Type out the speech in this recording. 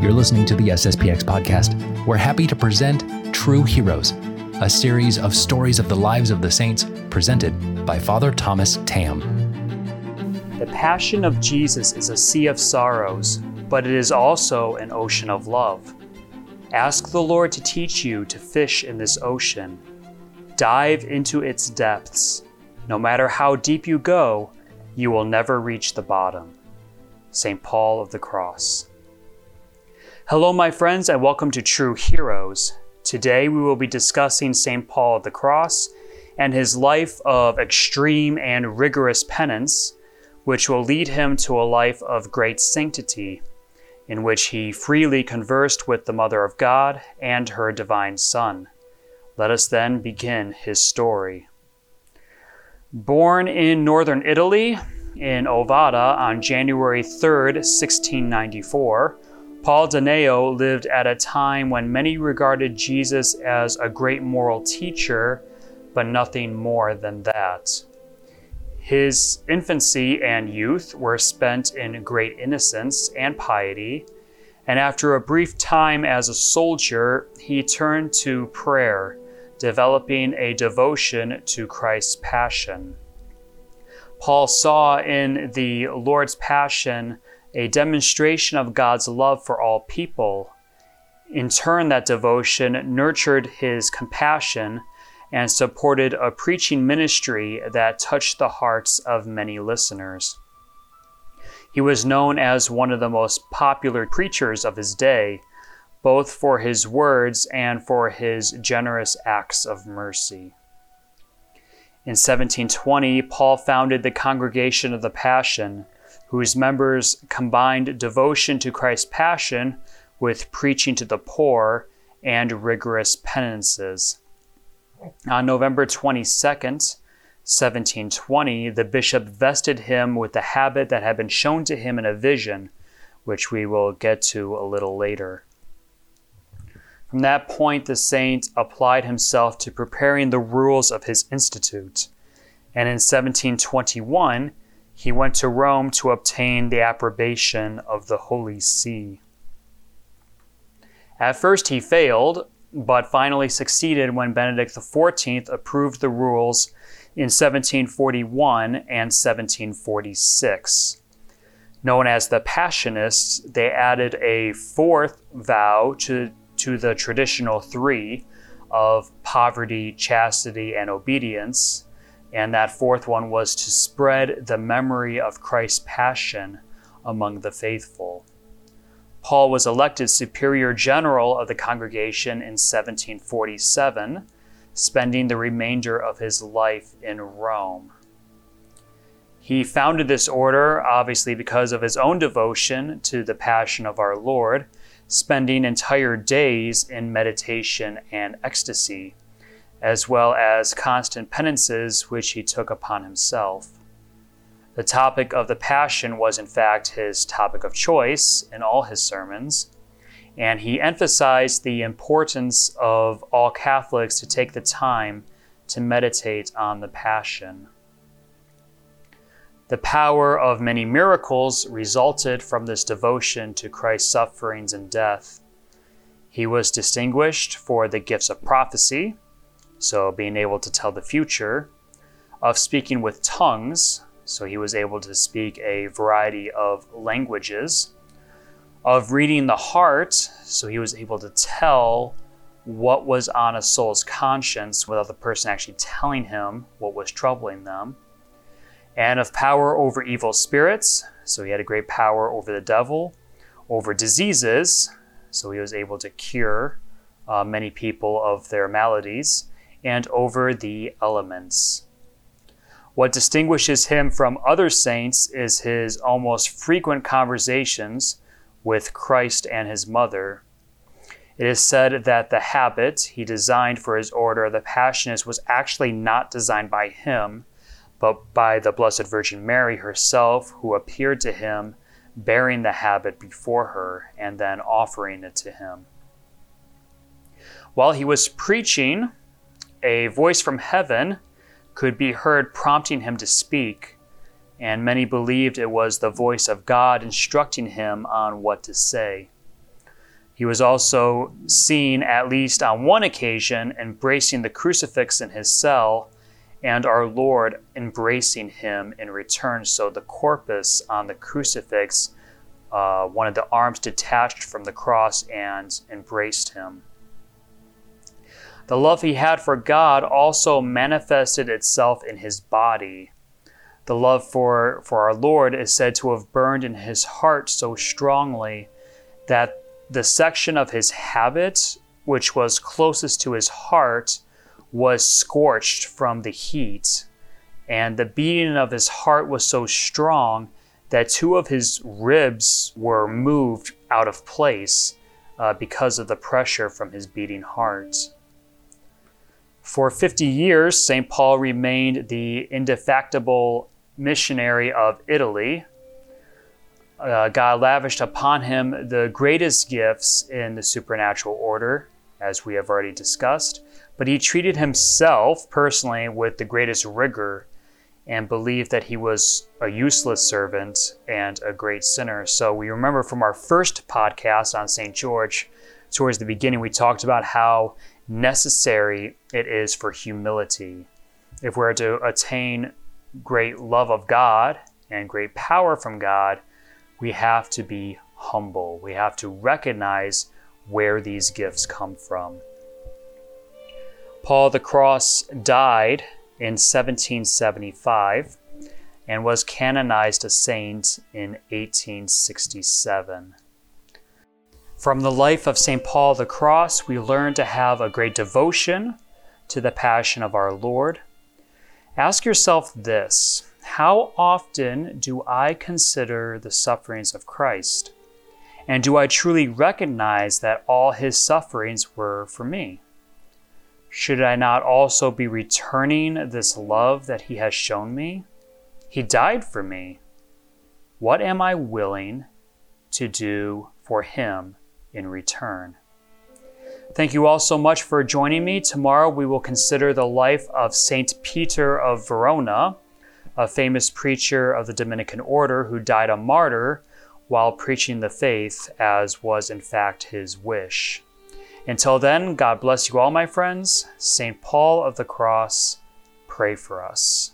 You're listening to the SSPX podcast. We're happy to present True Heroes, a series of stories of the lives of the saints presented by Father Thomas Tam. The Passion of Jesus is a sea of sorrows, but it is also an ocean of love. Ask the Lord to teach you to fish in this ocean. Dive into its depths. No matter how deep you go, you will never reach the bottom. St. Paul of the Cross. Hello, my friends, and welcome to True Heroes. Today we will be discussing St. Paul of the Cross and his life of extreme and rigorous penance, which will lead him to a life of great sanctity, in which he freely conversed with the Mother of God and her divine Son. Let us then begin his story. Born in northern Italy, in Ovada on January 3, 1694, Paul Danei lived at a time when many regarded Jesus as a great moral teacher, but nothing more than that. His infancy and youth were spent in great innocence and piety, and after a brief time as a soldier, he turned to prayer, developing a devotion to Christ's passion. Paul saw in the Lord's Passion a demonstration of God's love for all people. In turn, that devotion nurtured his compassion and supported a preaching ministry that touched the hearts of many listeners. He was known as one of the most popular preachers of his day, both for his words and for his generous acts of mercy. In 1720, Paul founded the Congregation of the Passion, whose members combined devotion to Christ's passion with preaching to the poor and rigorous penances. On November 22nd, 1720, the bishop vested him with the habit that had been shown to him in a vision, which we will get to a little later. From that point, the saint applied himself to preparing the rules of his institute. And in 1721, he went to Rome to obtain the approbation of the Holy See. At first, he failed, but finally succeeded when Benedict XIV approved the rules in 1741 and 1746. Known as the Passionists, they added a fourth vow to to the traditional three of poverty, chastity, and obedience. And that fourth one was to spread the memory of Christ's passion among the faithful. Paul was elected superior general of the congregation in 1747, spending the remainder of his life in Rome. He founded this order obviously because of his own devotion to the passion of our Lord spending entire days in meditation and ecstasy, as well as constant penances which he took upon himself. The topic of the Passion was, in fact, his topic of choice in all his sermons, and he emphasized the importance of all Catholics to take the time to meditate on the Passion. The power of many miracles resulted from this devotion to Christ's sufferings and death. He was distinguished for the gifts of prophecy, so being able to tell the future, of speaking with tongues, so he was able to speak a variety of languages, of reading the heart, so he was able to tell what was on a soul's conscience without the person actually telling him what was troubling them and of power over evil spirits. So he had a great power over the devil, over diseases. So he was able to cure uh, many people of their maladies, and over the elements. What distinguishes him from other saints is his almost frequent conversations with Christ and his mother. It is said that the habit he designed for his order, of the Passionist, was actually not designed by him, but by the Blessed Virgin Mary herself, who appeared to him bearing the habit before her and then offering it to him. While he was preaching, a voice from heaven could be heard prompting him to speak, and many believed it was the voice of God instructing him on what to say. He was also seen, at least on one occasion, embracing the crucifix in his cell, and our Lord embracing him in return. So the corpus on the crucifix, uh, one of the arms detached from the cross and embraced him. The love he had for God also manifested itself in his body. The love for, for our Lord is said to have burned in his heart so strongly that the section of his habit, which was closest to his heart, was scorched from the heat. And the beating of his heart was so strong that two of his ribs were moved out of place uh, because of the pressure from his beating heart. For 50 years, St. Paul remained the indefatigable missionary of Italy, uh, God lavished upon him the greatest gifts in the supernatural order, as we have already discussed, but he treated himself personally with the greatest rigor and believed that he was a useless servant and a great sinner. So we remember from our first podcast on St. George, towards the beginning, we talked about how necessary it is for humility. If we're to attain great love of God and great power from God, we have to be humble. We have to recognize where these gifts come from. Paul the Cross died in 1775 and was canonized a saint in 1867. From the life of St. Paul the Cross, we learn to have a great devotion to the passion of our Lord. Ask yourself this how often do I consider the sufferings of Christ? And do I truly recognize that all his sufferings were for me? Should I not also be returning this love that he has shown me? He died for me. What am I willing to do for him in return? Thank you all so much for joining me. Tomorrow we will consider the life of Saint Peter of Verona a famous preacher of the Dominican order who died a martyr while preaching the faith, as was in fact his wish. Until then, God bless you all, my friends. St. Paul of the Cross, pray for us.